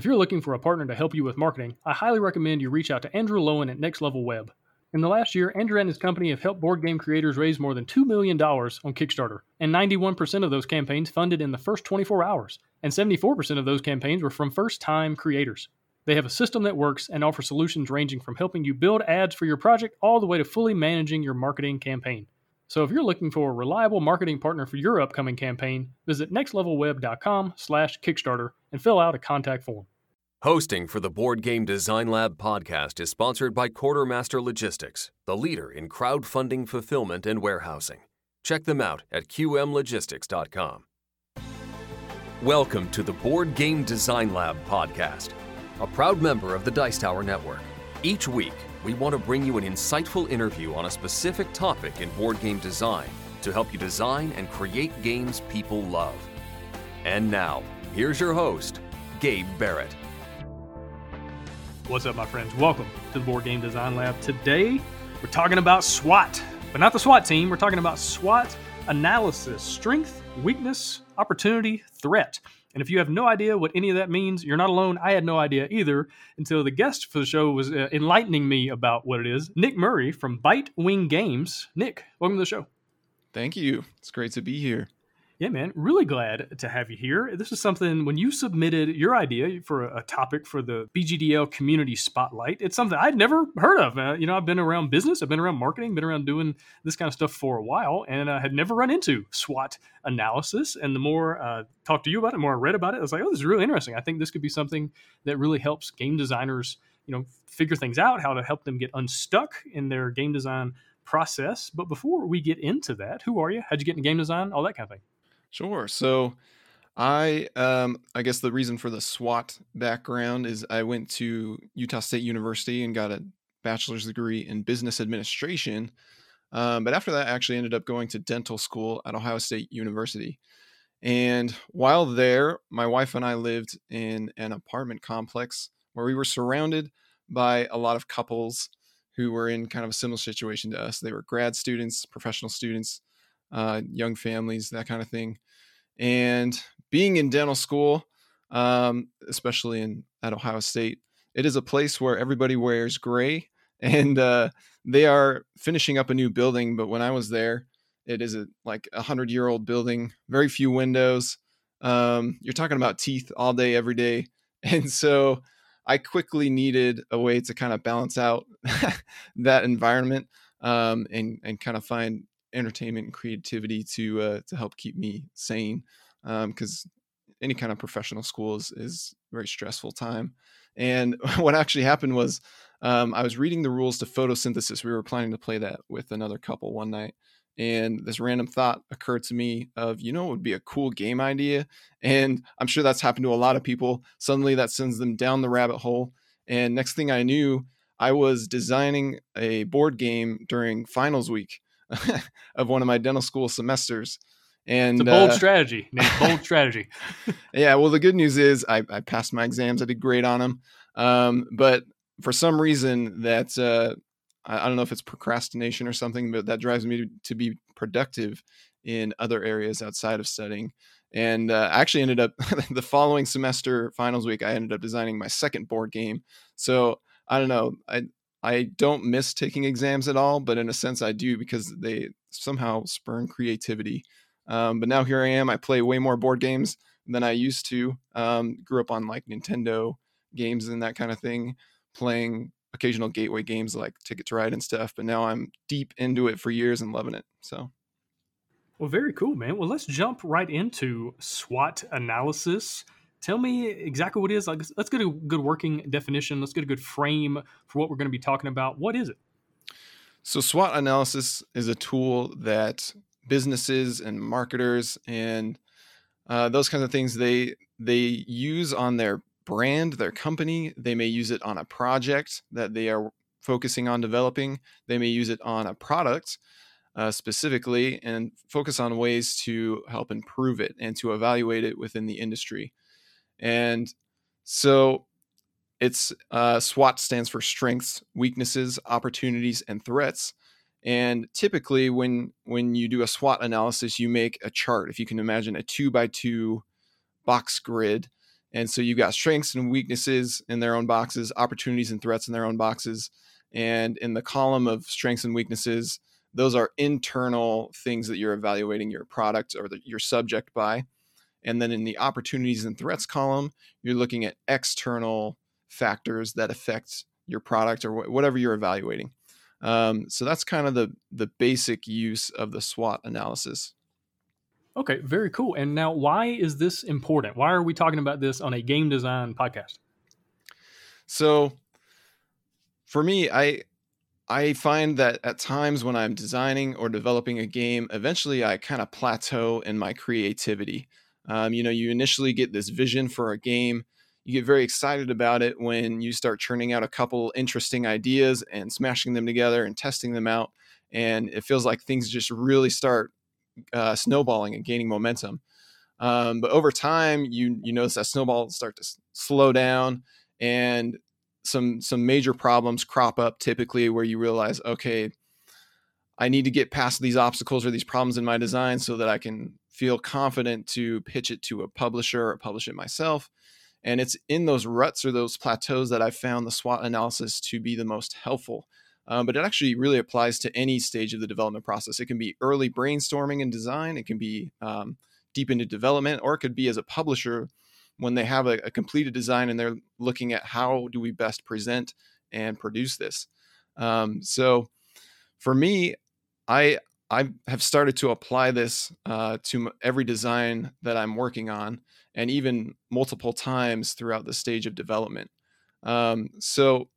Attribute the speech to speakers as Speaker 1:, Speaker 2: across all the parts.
Speaker 1: If you're looking for a partner to help you with marketing, I highly recommend you reach out to Andrew Lowen at Next Level Web. In the last year, Andrew and his company have helped board game creators raise more than $2 million on Kickstarter, and 91% of those campaigns funded in the first 24 hours, and 74% of those campaigns were from first time creators. They have a system that works and offer solutions ranging from helping you build ads for your project all the way to fully managing your marketing campaign. So if you're looking for a reliable marketing partner for your upcoming campaign, visit nextlevelweb.com/kickstarter and fill out a contact form.
Speaker 2: Hosting for the Board Game Design Lab podcast is sponsored by Quartermaster Logistics, the leader in crowdfunding fulfillment and warehousing. Check them out at qmlogistics.com. Welcome to the Board Game Design Lab podcast, a proud member of the Dice Tower Network. Each week, we want to bring you an insightful interview on a specific topic in board game design to help you design and create games people love. And now, here's your host, Gabe Barrett.
Speaker 1: What's up, my friends? Welcome to the Board Game Design Lab. Today, we're talking about SWOT, but not the SWAT team. We're talking about SWOT analysis strength, weakness, opportunity, threat. And if you have no idea what any of that means, you're not alone. I had no idea either until the guest for the show was uh, enlightening me about what it is. Nick Murray from Bitewing Games. Nick, welcome to the show.
Speaker 3: Thank you. It's great to be here.
Speaker 1: Yeah, man, really glad to have you here. This is something when you submitted your idea for a, topic for the BGDL Community Spotlight. It's something I'd never heard of. Uh, you know, I've been around business, I've been around marketing, been around doing this kind of stuff for a while, and I had never run into SWOT analysis. And the more uh, talked to you about it, the more I read about it, I was like, oh, this is really interesting. I think this could be something that really helps game designers, you know, figure things out, how to help them get unstuck in their game design process. But before we get into that, who are you? How'd you get into game design? All that kind of thing.
Speaker 3: Sure. So I um I guess the reason for the SWOT background is I went to Utah State University and got a bachelor's degree in business administration. Um, but after that, I actually ended up going to dental school at Ohio State University. And while there, my wife and I lived in an apartment complex where we were surrounded by a lot of couples who were in kind of a similar situation to us. They were grad students, professional students, uh, young families, that kind of thing. And being in dental school, um, especially in at Ohio State, it is a place where everybody wears gray, and uh, they are finishing up a new building. But when I was there, it is a, like a hundred year old building, very few windows. Um, you're talking about teeth all day, every day, and so I quickly needed a way to kind of balance out that environment um, and and kind of find entertainment and creativity to uh, to help keep me sane because um, any kind of professional school is, is very stressful time. And what actually happened was um, i was reading the rules to photosynthesis. We were planning to play that with another couple one night and this random thought occurred to me of you know it would be a cool game idea? And i'm sure that's happened to a lot of people. Suddenly that sends them down the rabbit hole and next thing i knew i was designing a board game during finals week of one of my dental school semesters. And
Speaker 1: it's a bold uh, strategy, Nate, bold strategy.
Speaker 3: yeah. Well, the good news is I, I, passed my exams. I did great on them. Um, but for some reason that, uh, I, I, don't know if it's procrastination or something, but that drives me to, to be productive in other areas outside of studying. And uh, I actually ended up the following semester finals week, I ended up designing my second board game. So I don't know. I, I don't miss taking exams at all, but in a sense I do because they somehow spurn creativity. Um, but now here I am. I play way more board games than I used to. Um, grew up on like Nintendo games and that kind of thing, playing occasional gateway games like Ticket to Ride and stuff. But now I'm deep into it for years and loving it. So.
Speaker 1: Well, very cool, man. Well, let's jump right into SWOT analysis tell me exactly what it is. Like, let's get a good working definition. Let's get a good frame for what we're going to be talking about. What is it?
Speaker 3: So, SWOT analysis is a tool that businesses and marketers and uh, those kinds of things they they use on their brand, their company. They may use it on a project that they are focusing on developing. They may use it on a product uh, specifically and focus on ways to help improve it and to evaluate it within the industry. And so it's uh, SWOT stands for strengths, weaknesses, opportunities, and threats. And typically, when when you do a SWOT analysis, you make a chart. If you can imagine a two by two box grid, And so you've got strengths and weaknesses in their own boxes, opportunities and threats in their own boxes. And in the column of strengths and weaknesses, those are internal things that you're evaluating your product or the, your subject by. And then in the opportunities and threats column, you're looking at external factors that affect your product or wh- whatever you're evaluating. Um, so that's kind of the the basic use of the SWOT analysis.
Speaker 1: Okay, very cool. And now, why is this important? Why are we talking about this on a game design podcast?
Speaker 3: So, for me, I I find that at times when I'm designing or developing a game, eventually I kind of plateau in my creativity. Um, you know, you initially get this vision for a game. You get very excited about it when you start churning out a couple interesting ideas and smashing them together and testing them out. And it feels like things just really start uh, snowballing and gaining momentum. Um, but over time, you you notice that snowball start to s- slow down, and some some major problems crop up. Typically, where you realize, okay, I need to get past these obstacles or these problems in my design so that I can feel confident to pitch it to a publisher or publish it myself. And it's in those ruts or those plateaus that I found the SWOT analysis to be the most helpful. Um, but it actually really applies to any stage of the development process. It can be early brainstorming and design, it can be um, deep into development, or it could be as a publisher when they have a, a, completed design and they're looking at how do we best present and produce this. Um, so for me, I I have started to apply this uh, to every design that I'm working on, and even multiple times throughout the stage of development. Um, so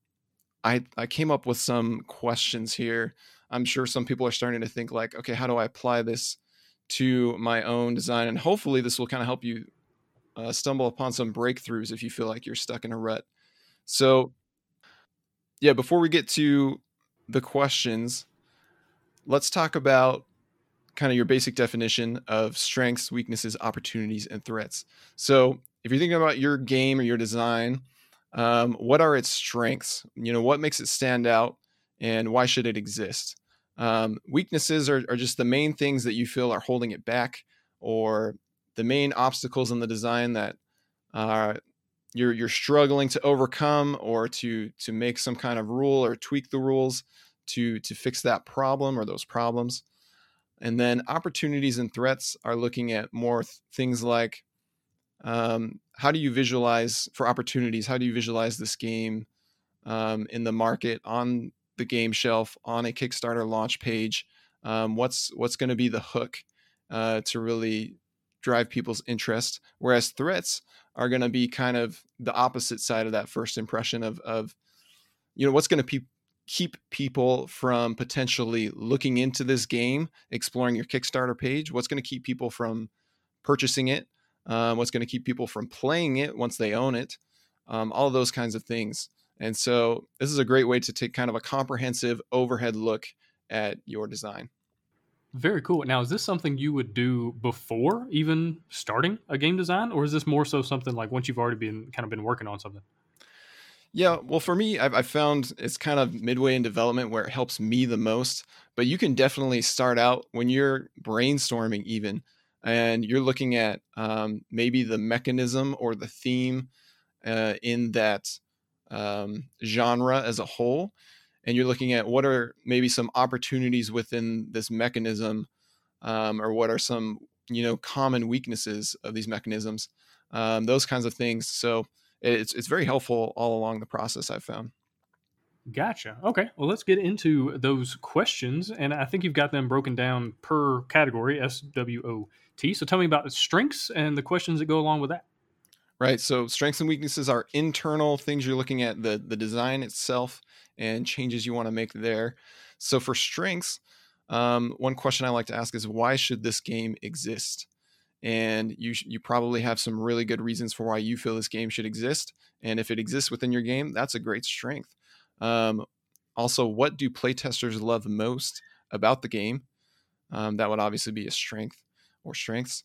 Speaker 3: I I came up with some questions here. I'm sure some people are starting to think like, okay, how do I apply this to my own design? And hopefully, this will kind of help you uh, stumble upon some breakthroughs if you feel like you're stuck in a rut. So, yeah, before we get to the questions, let's talk about kind of your basic definition of strengths, weaknesses, opportunities, and threats. So, if you're thinking about your game or your design, um, what are its strengths? You know, what makes it stand out, and why should it exist? Um, weaknesses are, are just the main things that you feel are holding it back, or the main obstacles in the design that uh, you're you're struggling to overcome, or to to make some kind of rule or tweak the rules to to fix that problem or those problems. And then opportunities and threats are looking at more th- things like um, how do you visualize for opportunities? How do you visualize this game um, in the market on the game shelf on a Kickstarter launch page? Um, what's what's going to be the hook uh, to really drive people's interest? Whereas threats are going to be kind of the opposite side of that first impression of of you know what's going to pe- keep people from potentially looking into this game, exploring your Kickstarter page? What's going to keep people from purchasing it? um, what's going to keep people from playing it once they own it, um, all those kinds of things. And so this is a great way to take kind of a comprehensive overhead look at your design.
Speaker 1: Very cool. Now, is this something you would do before even starting a game design, or is this more so something like once you've already been kind of been working on something?
Speaker 3: Yeah, well, for me, I've, I've, found it's kind of midway in development where it helps me the most. But you can definitely start out when you're brainstorming, even and you're looking at um, maybe the mechanism or the theme uh, in that um, genre as a whole and you're looking at what are maybe some opportunities within this mechanism um, or what are some you know common weaknesses of these mechanisms um, those kinds of things so it's, it's very helpful all along the process i've found
Speaker 1: Gotcha. Okay. Well, let's get into those questions. And I think you've got them broken down per category, S W O T. So tell me about the strengths and the questions that go along with that.
Speaker 3: Right. So strengths and weaknesses are internal things you're looking at the the design itself and changes you want to make there. So for strengths, um, one question I like to ask is why should this game exist? And you you probably have some really good reasons for why you feel this game should exist. And if it exists within your game, that's a great strength. Um, also, what do playtesters love most about the game? Um, that would obviously be a strength or strengths.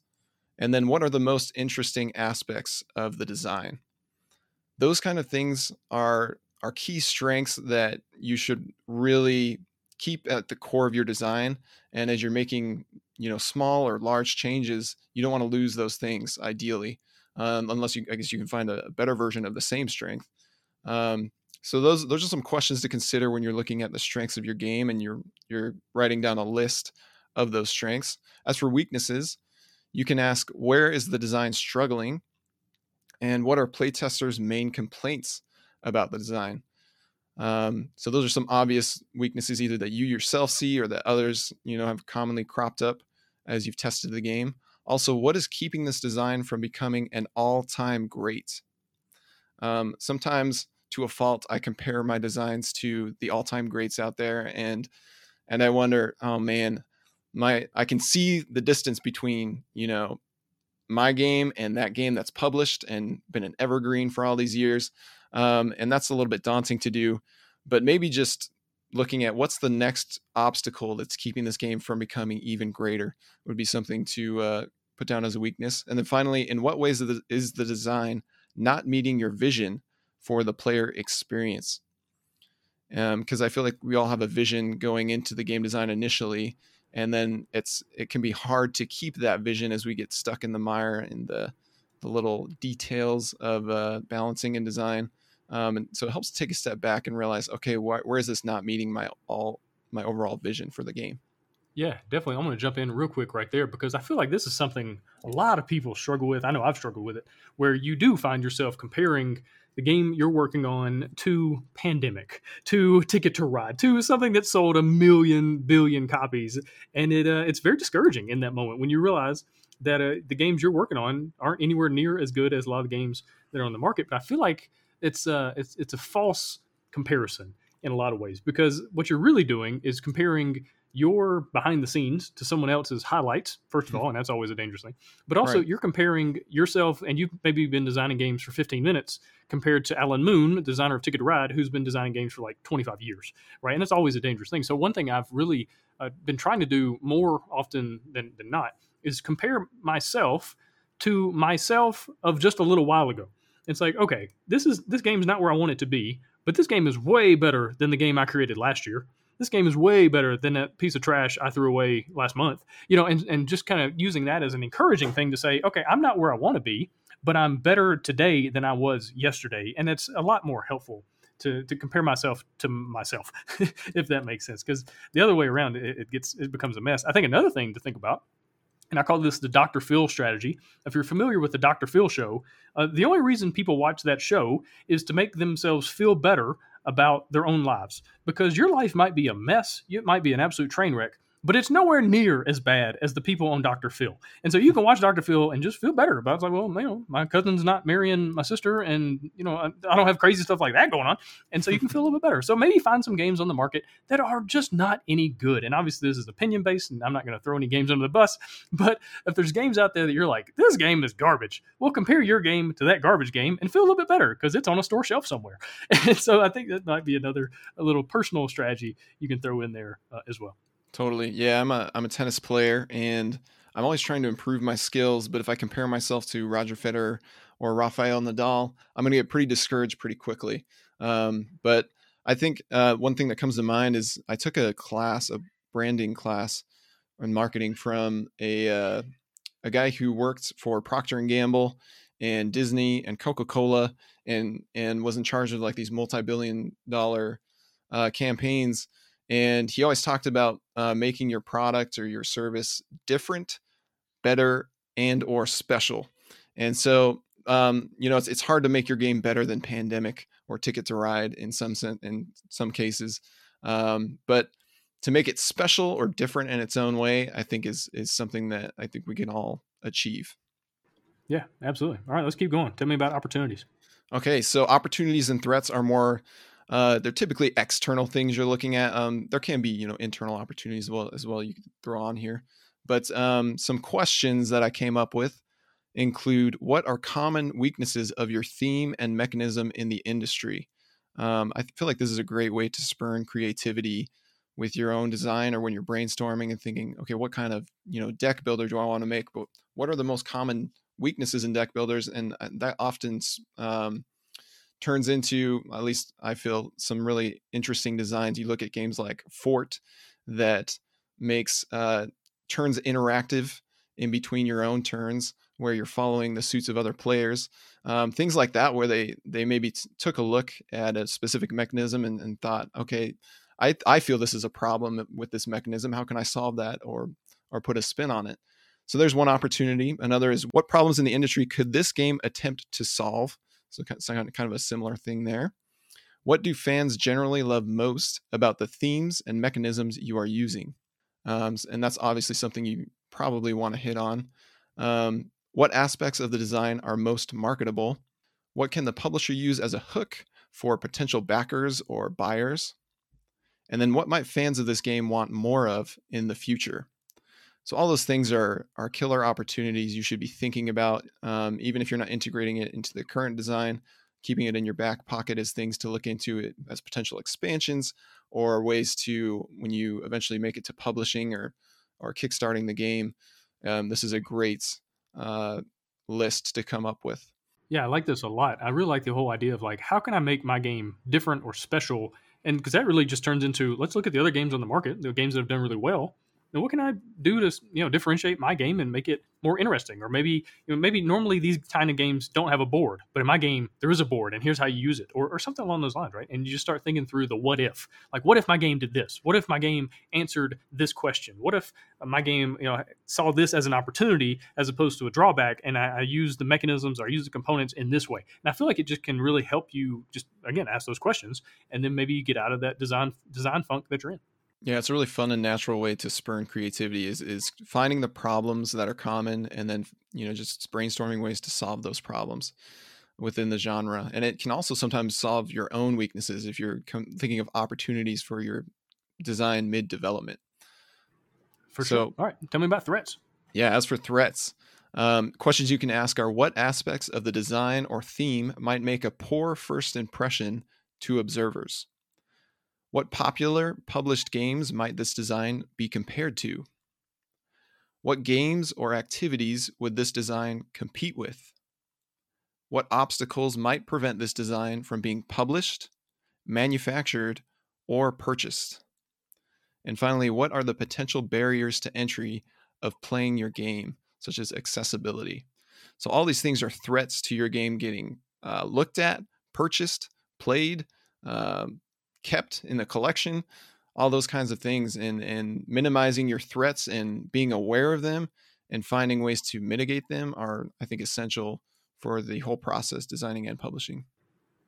Speaker 3: And then what are the most interesting aspects of the design? Those kind of things are are key strengths that you should really keep at the core of your design and as you're making you know small or large changes you don't want to lose those things ideally um, unless you, I guess you can find a, better version of the same strength. Um, so those those are some questions to consider when you're looking at the strengths of your game and you're you're writing down a list of those strengths. As for weaknesses, you can ask where is the design struggling, and what are playtesters' main complaints about the design. Um, so those are some obvious weaknesses either that you yourself see or that others you know have commonly cropped up as you've tested the game. Also, what is keeping this design from becoming an all-time great? Um, sometimes, to a fault, I compare my designs to the all-time greats out there, and and I wonder, oh man, my I can see the distance between you know my game and that game that's published and been an evergreen for all these years. Um, and that's a little bit daunting to do. But maybe just looking at what's the next obstacle that's keeping this game from becoming even greater would be something to uh, put down as a weakness. And then finally, in what ways is the design not meeting your vision for the player experience? Because um, I feel like we all have a vision going into the game design initially, and then it's it can be hard to keep that vision as we get stuck in the mire and the the little details of uh, balancing and design. Um, and so it helps take a step back and realize, okay, wh- where is this not meeting my all my overall vision for the game?
Speaker 1: Yeah, definitely. I'm going to jump in real quick right there because I feel like this is something a lot of people struggle with. I know I've struggled with it, where you do find yourself comparing the game you're working on to Pandemic, to Ticket to Ride, to something that sold a million billion copies, and it uh, it's very discouraging in that moment when you realize that uh, the games you're working on aren't anywhere near as good as a lot of the games that are on the market. But I feel like it's uh it's it's a false comparison in a lot of ways because what you're really doing is comparing your behind the scenes to someone else's highlights first of mm-hmm. all and that's always a dangerous thing but also right. you're comparing yourself and you've maybe been designing games for 15 minutes compared to alan moon designer of ticket to ride who's been designing games for like 25 years right and that's always a dangerous thing so one thing i've really uh, been trying to do more often than, than not is compare myself to myself of just a little while ago it's like, okay, this is this game is not where I want it to be, but this game is way better than the game I created last year. This game is way better than that piece of trash I threw away last month. You know, and, and just kind of using that as an encouraging thing to say, okay, I'm not where I want to be, but I'm better today than I was yesterday. And it's a lot more helpful to, to compare myself to myself, if that makes sense. Because the other way around, it, it gets it becomes a mess. I think another thing to think about and I call this the Dr. Phil strategy. If you're familiar with the Dr. Phil show, uh, the only reason people watch that show is to make themselves feel better about their own lives because your life might be a mess, it might be an absolute train wreck, but it's nowhere near as bad as the people on Dr. Phil. And so you can watch Dr. Phil and just feel better about it. It's like, well, you know, my cousin's not marrying my sister, and you know, I, I don't have crazy stuff like that going on. And so you can feel a little bit better. So maybe find some games on the market that are just not any good. And obviously, this is opinion based, and I'm not going to throw any games under the bus. But if there's games out there that you're like, this game is garbage, well, compare your game to that garbage game and feel a little bit better because it's on a store shelf somewhere. And so I think that might be another a little personal strategy you can throw in there uh, as well.
Speaker 3: Totally. Yeah, I'm a I'm a tennis player and I'm always trying to improve my skills, but if I compare myself to Roger Federer or Rafael Nadal, I'm going to get pretty discouraged pretty quickly. Um, but I think uh, one thing that comes to mind is I took a class, a branding class in marketing from a uh, a guy who worked for Procter and Gamble and Disney and Coca Cola and and was in charge of like these multi billion dollar uh, campaigns and he always talked about uh, making your product or your service different better and or special. And so um, you know it's, it's hard to make your game better than pandemic or ticket to ride in some sen- in some cases um, but to make it special or different in its own way i think is is something that i think we can all achieve.
Speaker 1: Yeah absolutely. All right let's keep going. Tell me about opportunities.
Speaker 3: Okay so opportunities and threats are more uh, they're typically external things you're looking at. Um, there can be, you know, internal opportunities as well as well you can throw on here. But um, some questions that I came up with include what are common weaknesses of your theme and mechanism in the industry? Um, I feel like this is a great way to spurn creativity with your own design or when you're brainstorming and thinking, okay, what kind of you know deck builder do I want to make? But what are the most common weaknesses in deck builders? And uh, that often um, turns into at least I feel some really interesting designs. You look at games like Fort that makes uh, turns interactive in between your own turns, where you're following the suits of other players, um, things like that, where they they maybe t- took a look at a specific mechanism and, and thought, okay, I I feel this is a problem with this mechanism. How can I solve that or or put a spin on it? So there's one opportunity. Another is what problems in the industry could this game attempt to solve? So kind of a similar thing there. What do fans generally love most about the themes and mechanisms you are using? Um, and that's obviously something you probably want to hit on. Um, what aspects of the design are most marketable? What can the publisher use as a hook for potential backers or buyers? And then what might fans of this game want more of in the future? So all those things are are killer opportunities you should be thinking about, um, even if you're not integrating it into the current design. Keeping it in your back pocket as things to look into as potential expansions or ways to when you eventually make it to publishing or or kickstarting the game. Um, this is a great uh, list to come up with.
Speaker 1: Yeah, I like this a lot. I really like the whole idea of like, how can I make my game different or special? And because that really just turns into let's look at the other games on the market, the games that have done really well, and what can I do to you know differentiate my game and make it more interesting? Or maybe you know, maybe normally these kind of games don't have a board, but in my game there is a board, and here's how you use it, or, or something along those lines, right? And you just start thinking through the what if, like what if my game did this? What if my game answered this question? What if my game you know saw this as an opportunity as opposed to a drawback, and I, I use the mechanisms or I use the components in this way? And I feel like it just can really help you just again ask those questions, and then maybe you get out of that design design funk that you're in.
Speaker 3: Yeah, it's a really fun and natural way to spurn creativity is is finding the problems that are common and then you know just brainstorming ways to solve those problems within the genre. And it can also sometimes solve your own weaknesses if you're thinking of opportunities for your design mid development.
Speaker 1: For so, sure. All right, tell me about threats.
Speaker 3: Yeah, as for threats, um, questions you can ask are what aspects of the design or theme might make a poor first impression to observers? What popular published games might this design be compared to? What games or activities would this design compete with? What obstacles might prevent this design from being published, manufactured, or purchased? And finally, what are the potential barriers to entry of playing your game, such as accessibility? So, all these things are threats to your game getting uh, looked at, purchased, played, um, kept in the collection, all those kinds of things, and and minimizing your threats and being aware of them and finding ways to mitigate them are, I think, essential for the whole process, designing and publishing.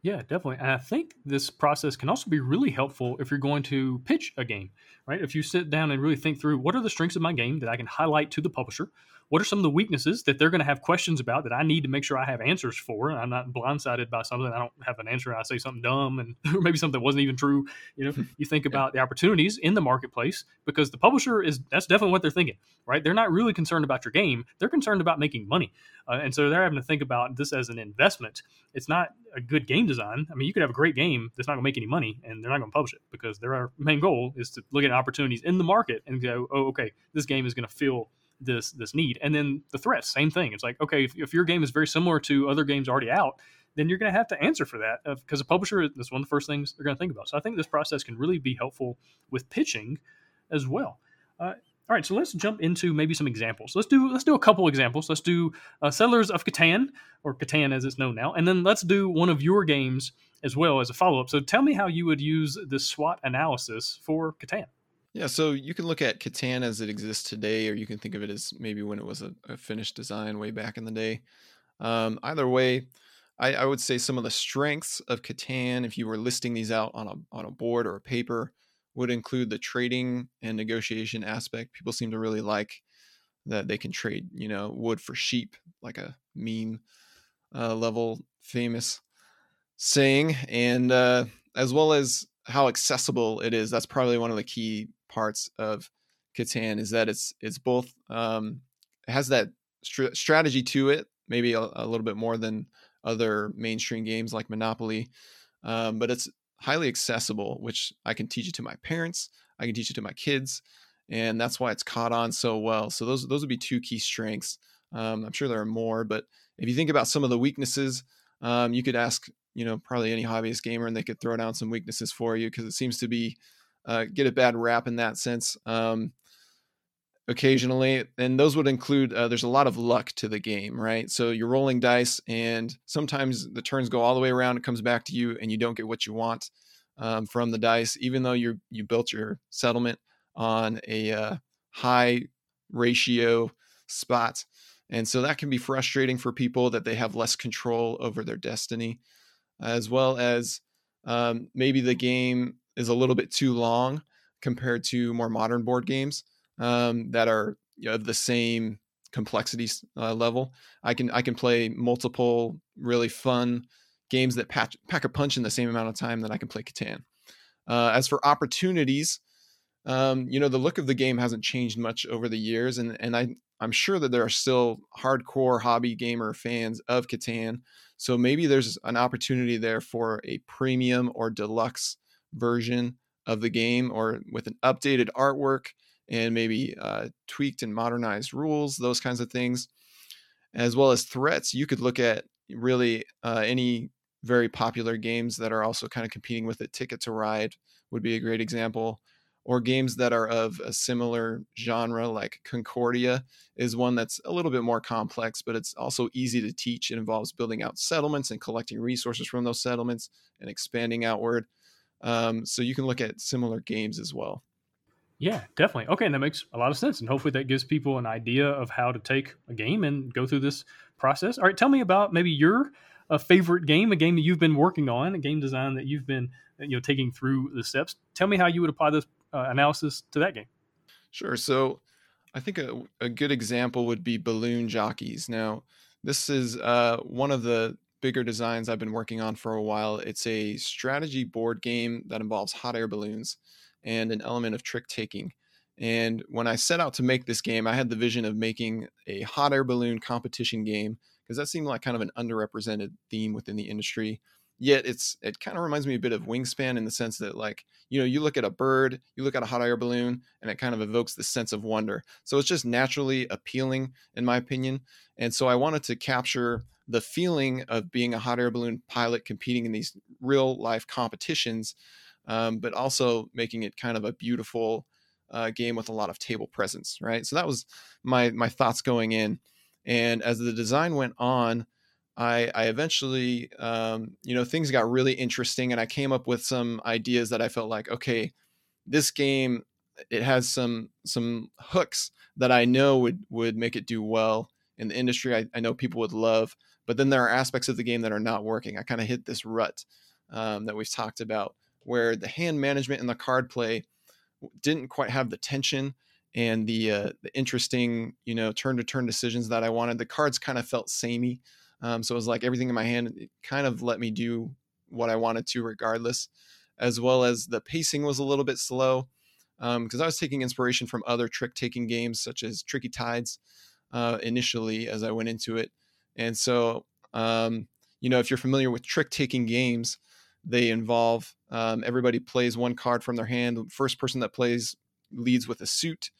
Speaker 1: Yeah, definitely. And I think this process can also be really helpful if you're going to pitch a game, right? If you sit down and really think through what are the strengths of my game that I can highlight to the publisher? what are some of the weaknesses that they're going to have questions about that I need to make sure I have answers for? And I'm not blindsided by something. I don't have an answer. I say something dumb and or maybe something that wasn't even true. You know, you think about the opportunities in the marketplace because the publisher is that's definitely what they're thinking, right? They're not really concerned about your game. They're concerned about making money. Uh, and so they're having to think about this as an investment. It's not a good game design. I mean, you could have a great game that's not going to make any money and they're not going to publish it because their main goal is to look at opportunities in the market and go, oh, okay, this game is going to fill this this need. And then the threats, same thing. It's like okay, if, if your game is very similar to other games already out, then you're going to have to answer for that because a publisher that's one of the first things they're going to think about. So I think this process can really be helpful with pitching as well. Uh, all right, so let's jump into maybe some examples. Let's do let's do a couple examples. Let's do uh, Settlers of Catan or Catan as it's known now, and then let's do one of your games as well as a follow up. So tell me how you would use this SWOT analysis for Catan.
Speaker 3: Yeah, so you can look at Catan as it exists today, or you can think of it as maybe when it was a, a finished design way back in the day. Um, either way, I, I, would say some of the strengths of Catan, if you were listing these out on a on a board or a paper, would include the trading and negotiation aspect. People seem to really like that they can trade, you know, wood for sheep, like a meme uh, level famous saying, and uh, as well as how accessible it is. That's probably one of the key parts of Catan is that it's it's both um, it has that str- strategy to it, maybe a, a, little bit more than other mainstream games like Monopoly, um, but it's highly accessible, which I can teach it to my parents, I can teach it to my kids, and that's why it's caught on so well. So those those would be two key strengths. Um, I'm sure there are more, but if you think about some of the weaknesses, um, you could ask you know probably any hobbyist gamer, and they could throw down some weaknesses for you because it seems to be uh, get a bad rap in that sense. Um, occasionally, and those would include uh, there's a lot of luck to the game, right? So you're rolling dice, and sometimes the turns go all the way around, it comes back to you, and you don't get what you want um, from the dice, even though you you built your settlement on a uh, high ratio spot. And so that can be frustrating for people that they have less control over their destiny, as well as um, maybe the game is a little bit too long compared to more modern board games um, that are you know, of the same complexity uh, level. I can I can play multiple really fun games that pack, pack a punch in the same amount of time that I can play Catan. Uh, as for opportunities, um, you know the look of the game hasn't changed much over the years, and and I I'm sure that there are still hardcore hobby gamer fans of Catan. So maybe there's an opportunity there for a premium or deluxe version of the game, or with an updated artwork and maybe uh, tweaked and modernized rules, those kinds of things, as well as threats. You could look at really uh, any very popular games that are also kind of competing with it. Ticket to Ride would be a great example, or games that are of a similar genre, like Concordia is one that's a little bit more complex, but it's also easy to teach. It involves building out settlements and collecting resources from those settlements and expanding outward. Um, so you can look at similar games as well.
Speaker 1: Yeah, definitely. Okay, and that makes a lot of sense. And hopefully that gives people an idea of how to take a game and go through this process. All right, tell me about maybe your uh, favorite game, a game that you've been working on, a game design that you've been you know taking through the steps. Tell me how you would apply this uh, analysis to that game.
Speaker 3: Sure. So I think a, a good example would be Balloon Jockeys. Now, this is uh, one of the bigger designs I've been working on for a while. It's a strategy board game that involves hot air balloons and an element of trick taking. And when I set out to make this game, I had the vision of making a hot air balloon competition game because that seemed like kind of an underrepresented theme within the industry. Yet it's it kind of reminds me a bit of Wingspan in the sense that like you know you look at a bird, you look at a hot air balloon, and it kind of evokes the sense of wonder. So it's just naturally appealing in my opinion. And so I wanted to capture the feeling of being a hot air balloon pilot competing in these real life competitions um, but also making it kind of a beautiful uh, game with a lot of table presence, right? So that was my my thoughts going in, and as the design went on, I, I eventually, um, you know, things got really interesting, and I came up with some ideas that I felt like, okay, this game it has some some hooks that I know would would make it do well in the industry. I, I know people would love, but then there are aspects of the game that are not working. I kind of hit this rut um, that we've talked about where the hand management and the card play didn't quite have the tension and the uh, the interesting you know turn to turn decisions that I wanted. The cards kind of felt samey, um, so it was like everything in my hand kind of let me do what I wanted to regardless, as well as the pacing was a little bit slow because um, I was taking inspiration from other trick taking games such as Tricky Tides uh, initially as I went into it, and so um, you know if you're familiar with trick taking games they involve um, everybody plays one card from their hand. The first person that plays leads with a suit,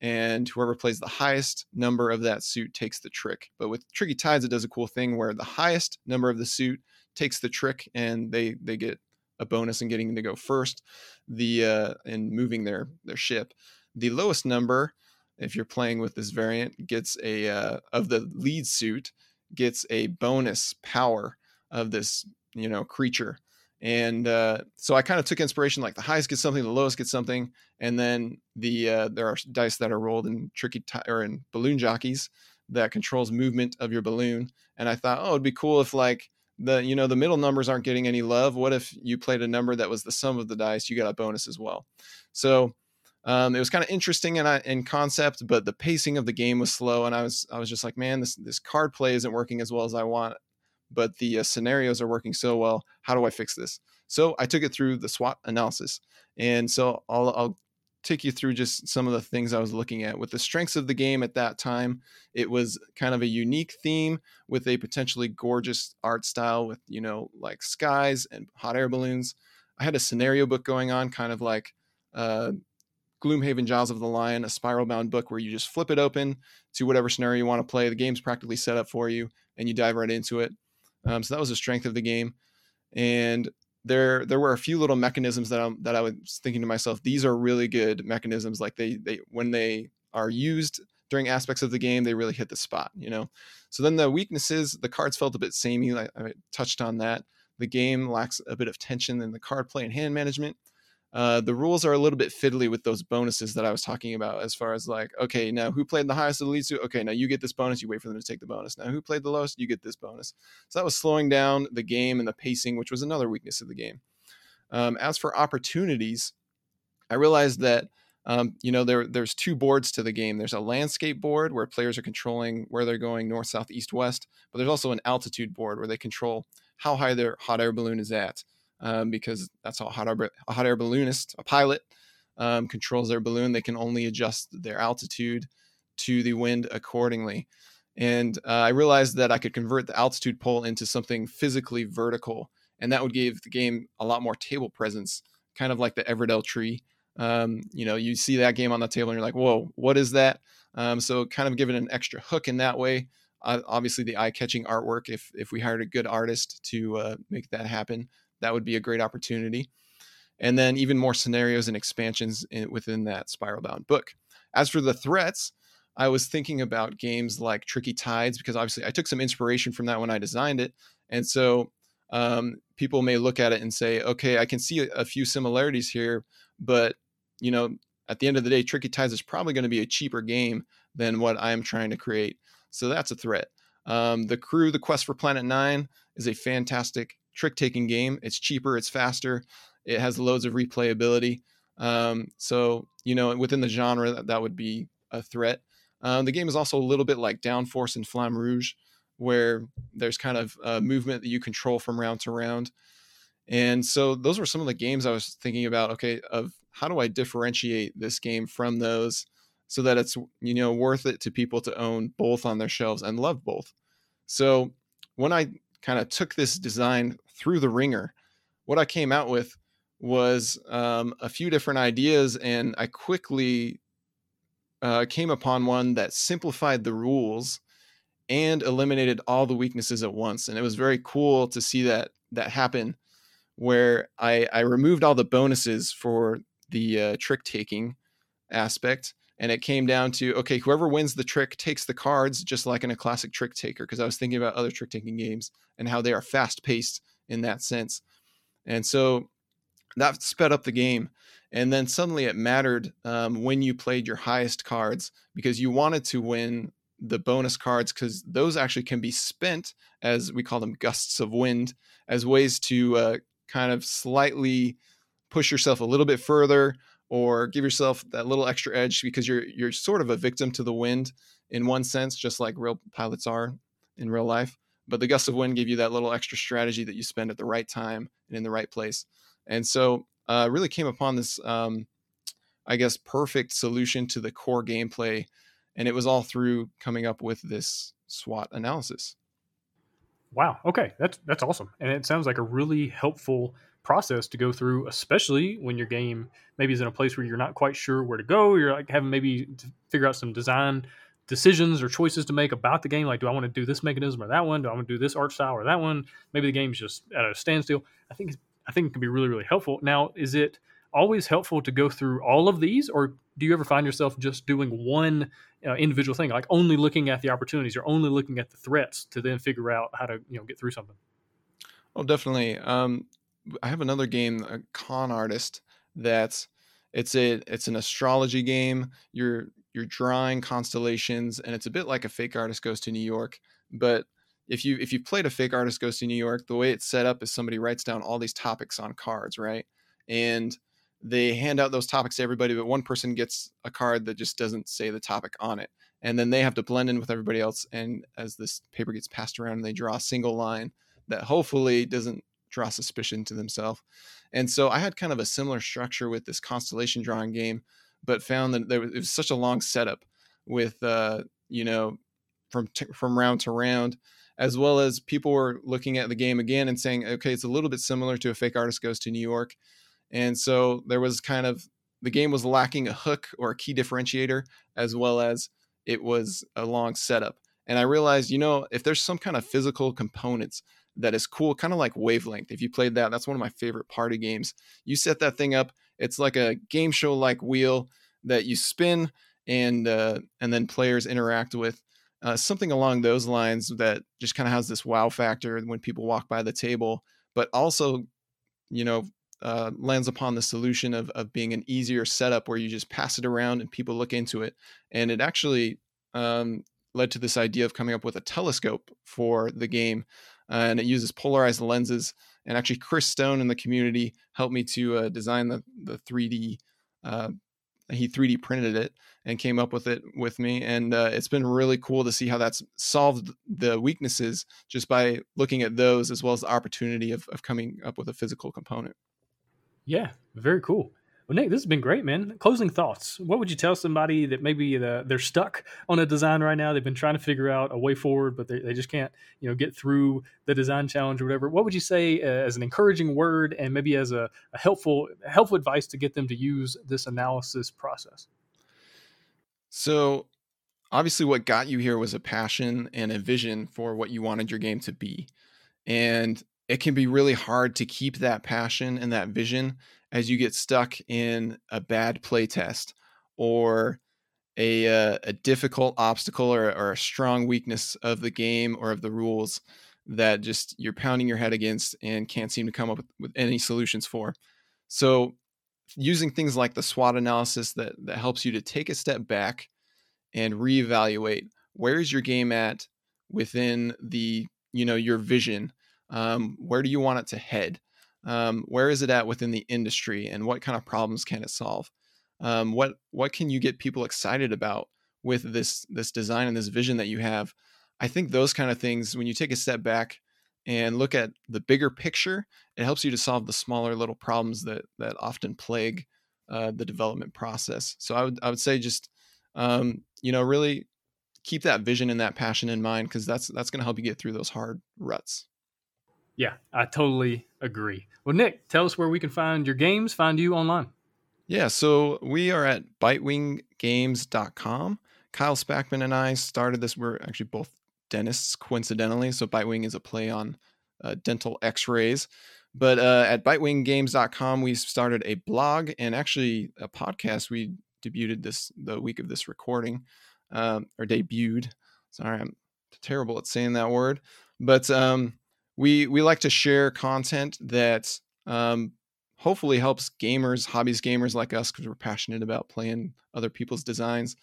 Speaker 3: and whoever plays the highest number of that suit takes the trick. But with Tricky Tides, it does a cool thing where the highest number of the suit takes the trick, and they they get a bonus in getting to go first. The uh, in moving their their ship. The lowest number, if you're playing with this variant, gets a uh, of the lead suit gets a bonus power of this you know creature and uh, so I kind of took inspiration like the highest get something, the lowest get something, and then the uh, there are dice that are rolled in tricky t- or in balloon jockeys that controls movement of your balloon. And I thought, oh, it'd be cool if like the you know the middle numbers aren't getting any love. What if you played a number that was the sum of the dice? You got a bonus as well. So um, it was kind of interesting in, in concept, but the pacing of the game was slow, and I was I was just like, man, this this card play isn't working as well as I want but the uh, scenarios are working so well. How do I fix this? So I took it through the SWOT analysis. And so I'll, I'll take you through just some of the things I was looking at. With the strengths of the game at that time, it was kind of a unique theme with a potentially gorgeous art style with, you know, like skies and hot air balloons. I had a scenario book going on, kind of like uh, Gloomhaven Jaws of the Lion, a spiral bound book where you just flip it open to whatever scenario you want to play. The game's practically set up for you and you dive right into it. Um, so that was a strength of the game. And there there were a few little mechanisms that I that I was thinking to myself, these are really good mechanisms. Like they they when they are used during aspects of the game, they really hit the spot, you know. So then the weaknesses, the cards felt a bit samey. I touched on that. The game lacks a bit of tension in the card play and hand management. Uh, the rules are a little bit fiddly with those bonuses that I was talking about, as far as like, okay, now who played the highest of the leads? Okay, now you get this bonus. You wait for them to take the bonus. Now who played the lowest? You get this bonus. So that was slowing down the game and the pacing, which was another weakness of the game. Um, as for opportunities, I realized that um, you know there there's two boards to the game. There's a landscape board where players are controlling where they're going north, south, east, west. But there's also an altitude board where they control how high their hot air balloon is at, um, because that's how a hot air, a hot air balloonist, a pilot, um, controls their balloon. They can only adjust their altitude to the wind accordingly. And uh, I realized that I could convert the altitude pole into something physically vertical, and that would give the game a lot more table presence, kind of like the Everdell tree. Um, you know, you see that game on the table and you're like, whoa, what is that? Um, so kind of give it an extra hook in that way uh, obviously the eye-catching artwork if if we hired a good artist to uh, make that happen that would be a great opportunity. And then even more scenarios and expansions in, within that spiral bound book. As for the threats i was thinking about games like tricky tides because obviously i took some inspiration from that when i designed it. And so um, people may look at it and say okay i can see a, a few similarities here but you know at the end of the day tricky tides is probably going to be a cheaper game than what i'm trying to create. So that's a threat. Um, the crew, the quest for Planet Nine is a fantastic trick taking game. It's cheaper, it's faster, it has loads of replayability. Um, so, you know, within the genre, that, that would be a threat. Um, the game is also a little bit like Downforce and Flamme Rouge, where there's kind of a movement that you control from round to round. And so those were some of the games I was thinking about. Okay, of how do I differentiate this game from those? so that it's you know worth it to people to own both on their shelves and love both. So when I kind of took this design through the wringer, what I came out with was um, a few different ideas, and I quickly uh, came upon one that simplified the rules and eliminated all the weaknesses at once. And it was very cool to see that that happen, where I, I removed all the bonuses for the uh, trick taking aspect and it came down to okay whoever wins the trick takes the cards just like in a classic trick taker because i was thinking about other trick taking games and how they are fast paced in that sense and so that sped up the game and then suddenly it mattered um, when you played your highest cards because you wanted to win the bonus cards because those actually can be spent as we call them gusts of wind as ways to uh, kind of slightly push yourself a little bit further or give yourself that little extra edge because you're you're sort of a victim to the wind in one sense, just like real pilots are in real life. But the gusts of wind give you that little extra strategy that you spend at the right time and in the right place. And so, uh, really came upon this, um, I guess, perfect solution to the core gameplay, and it was all through coming up with this SWOT analysis.
Speaker 1: Wow. Okay, that's that's awesome, and it sounds like a really helpful process to go through, especially when your game maybe is in a place where you're not quite sure where to go. You're like having maybe to figure out some design decisions or choices to make about the game. Like, do I want to do this mechanism or that one? Do I want to do this art style or that one? Maybe the game's just at a standstill. I think I think it can be really really helpful. Now, is it always helpful to go through all of these, or do you ever find yourself just doing one uh, individual thing, like only looking at the opportunities or only looking at the threats to then figure out how to you know get through something?
Speaker 3: Oh, definitely. Um, I have another game, a con artist, that's it's a it's an astrology game. You're you're drawing constellations, and it's a bit like a fake artist goes to New York. But if you if you played a fake artist goes to New York, the way it's set up is somebody writes down all these topics on cards, right? And they hand out those topics to everybody, but one person gets a card that just doesn't say the topic on it. And then they have to blend in with everybody else. And as this paper gets passed around, they draw a single line that hopefully doesn't draw suspicion to themselves. And so I had kind of a similar structure with this constellation drawing game, but found that there was, it was such a long setup with, uh, you know, from t- from round to round, as well as people were looking at the game again and saying, okay, it's a little bit similar to a fake artist goes to New York. And so there was kind of the game was lacking a hook or a key differentiator, as well as it was a long setup. And I realized, you know, if there's some kind of physical components that is cool, kind of like Wavelength. If you played that, that's one of my favorite party games. You set that thing up, it's like a game show like wheel that you spin and uh, and then players interact with uh, something along those lines that just kind of has this wow factor when people walk by the table, but also, you know, uh, lands upon the solution of of being an easier setup where you just pass it around and people look into it, and it actually um, led to this idea of coming up with a telescope for the game, uh, and it uses polarized lenses. And actually, Chris Stone in the community helped me to uh, design the the 3D uh, he 3D printed it and came up with it with me. And uh, it's been really cool to see how that's solved the weaknesses just by looking at those as well as the opportunity of, of coming up with a physical component.
Speaker 1: Yeah, very cool. Well, Nick, this has been great, man. Closing thoughts. What would you tell somebody that maybe the, they're stuck on a design right now? They've been trying to figure out a way forward, but they, they just can't, you know, get through the design challenge or whatever. What would you say uh, as an encouraging word and maybe as a, a helpful helpful advice to get them to use this analysis process?
Speaker 3: So, obviously, what got you here was a passion and a vision for what you wanted your game to be, and it can be really hard to keep that passion and that vision as you get stuck in a bad playtest or a, uh, a difficult obstacle or, or a strong weakness of the game or of the rules that just you're pounding your head against and can't seem to come up with, with any solutions for. So using things like the SWOT analysis that that helps you to take a step back and reevaluate where's your game at within the you know your vision um, where do you want it to head um, where is it at within the industry and what kind of problems can it solve? Um, what what can you get people excited about with this this design and this vision that you have? I think those kind of things when you take a step back and look at the bigger picture it helps you to solve the smaller little problems that that often plague uh, the development process. So i would i would say just um, you know really keep that vision and that passion in mind because that's that's going to help you get through those hard ruts
Speaker 1: yeah, I totally agree. Well, Nick, tell us where we can find your games, find you online.
Speaker 3: Yeah, so we are at bitewinggames.com. Kyle Spackman and I started this. We're actually both dentists, coincidentally. So Bitewing is a play on uh, dental x rays. But uh, at bitewinggames.com, we started a blog and actually a podcast. We debuted this the week of this recording, um, or debuted. Sorry, I'm terrible at saying that word. But um, we we like to share content that um, hopefully helps gamers, hobbies gamers like us, because we're passionate about playing other people's designs,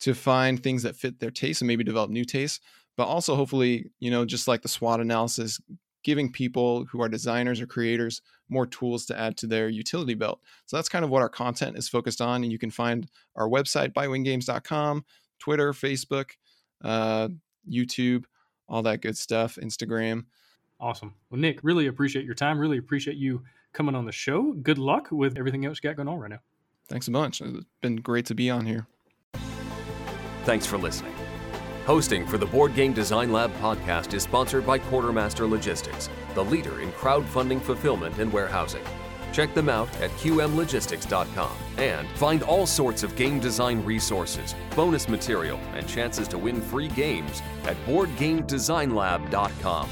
Speaker 3: to find things that fit their taste and maybe develop new tastes. But also, hopefully, you know, just like the SWOT analysis, giving people who are designers or creators more tools to add to their utility belt. So that's kind of what our content is focused on. And you can find our website, bitewinggames.com, Twitter, Facebook, uh, YouTube, all that good stuff, Instagram.
Speaker 1: Awesome. Well, Nick, really appreciate your time. Really appreciate you coming on the show. Good luck with everything else you got going on right now.
Speaker 3: Thanks a bunch. It's been great to be on here.
Speaker 2: Thanks for listening. Hosting for the Board Game Design Lab podcast is sponsored by Quartermaster Logistics, the leader in crowdfunding fulfillment and warehousing. Check them out at qmlogistics.com and find all sorts of game design resources, bonus material, and chances to win free games at boardgamedesignlab.com.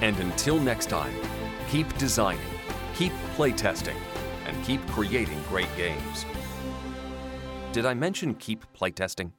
Speaker 2: And until next time, keep designing, keep playtesting, and keep creating great games. Did I mention keep playtesting?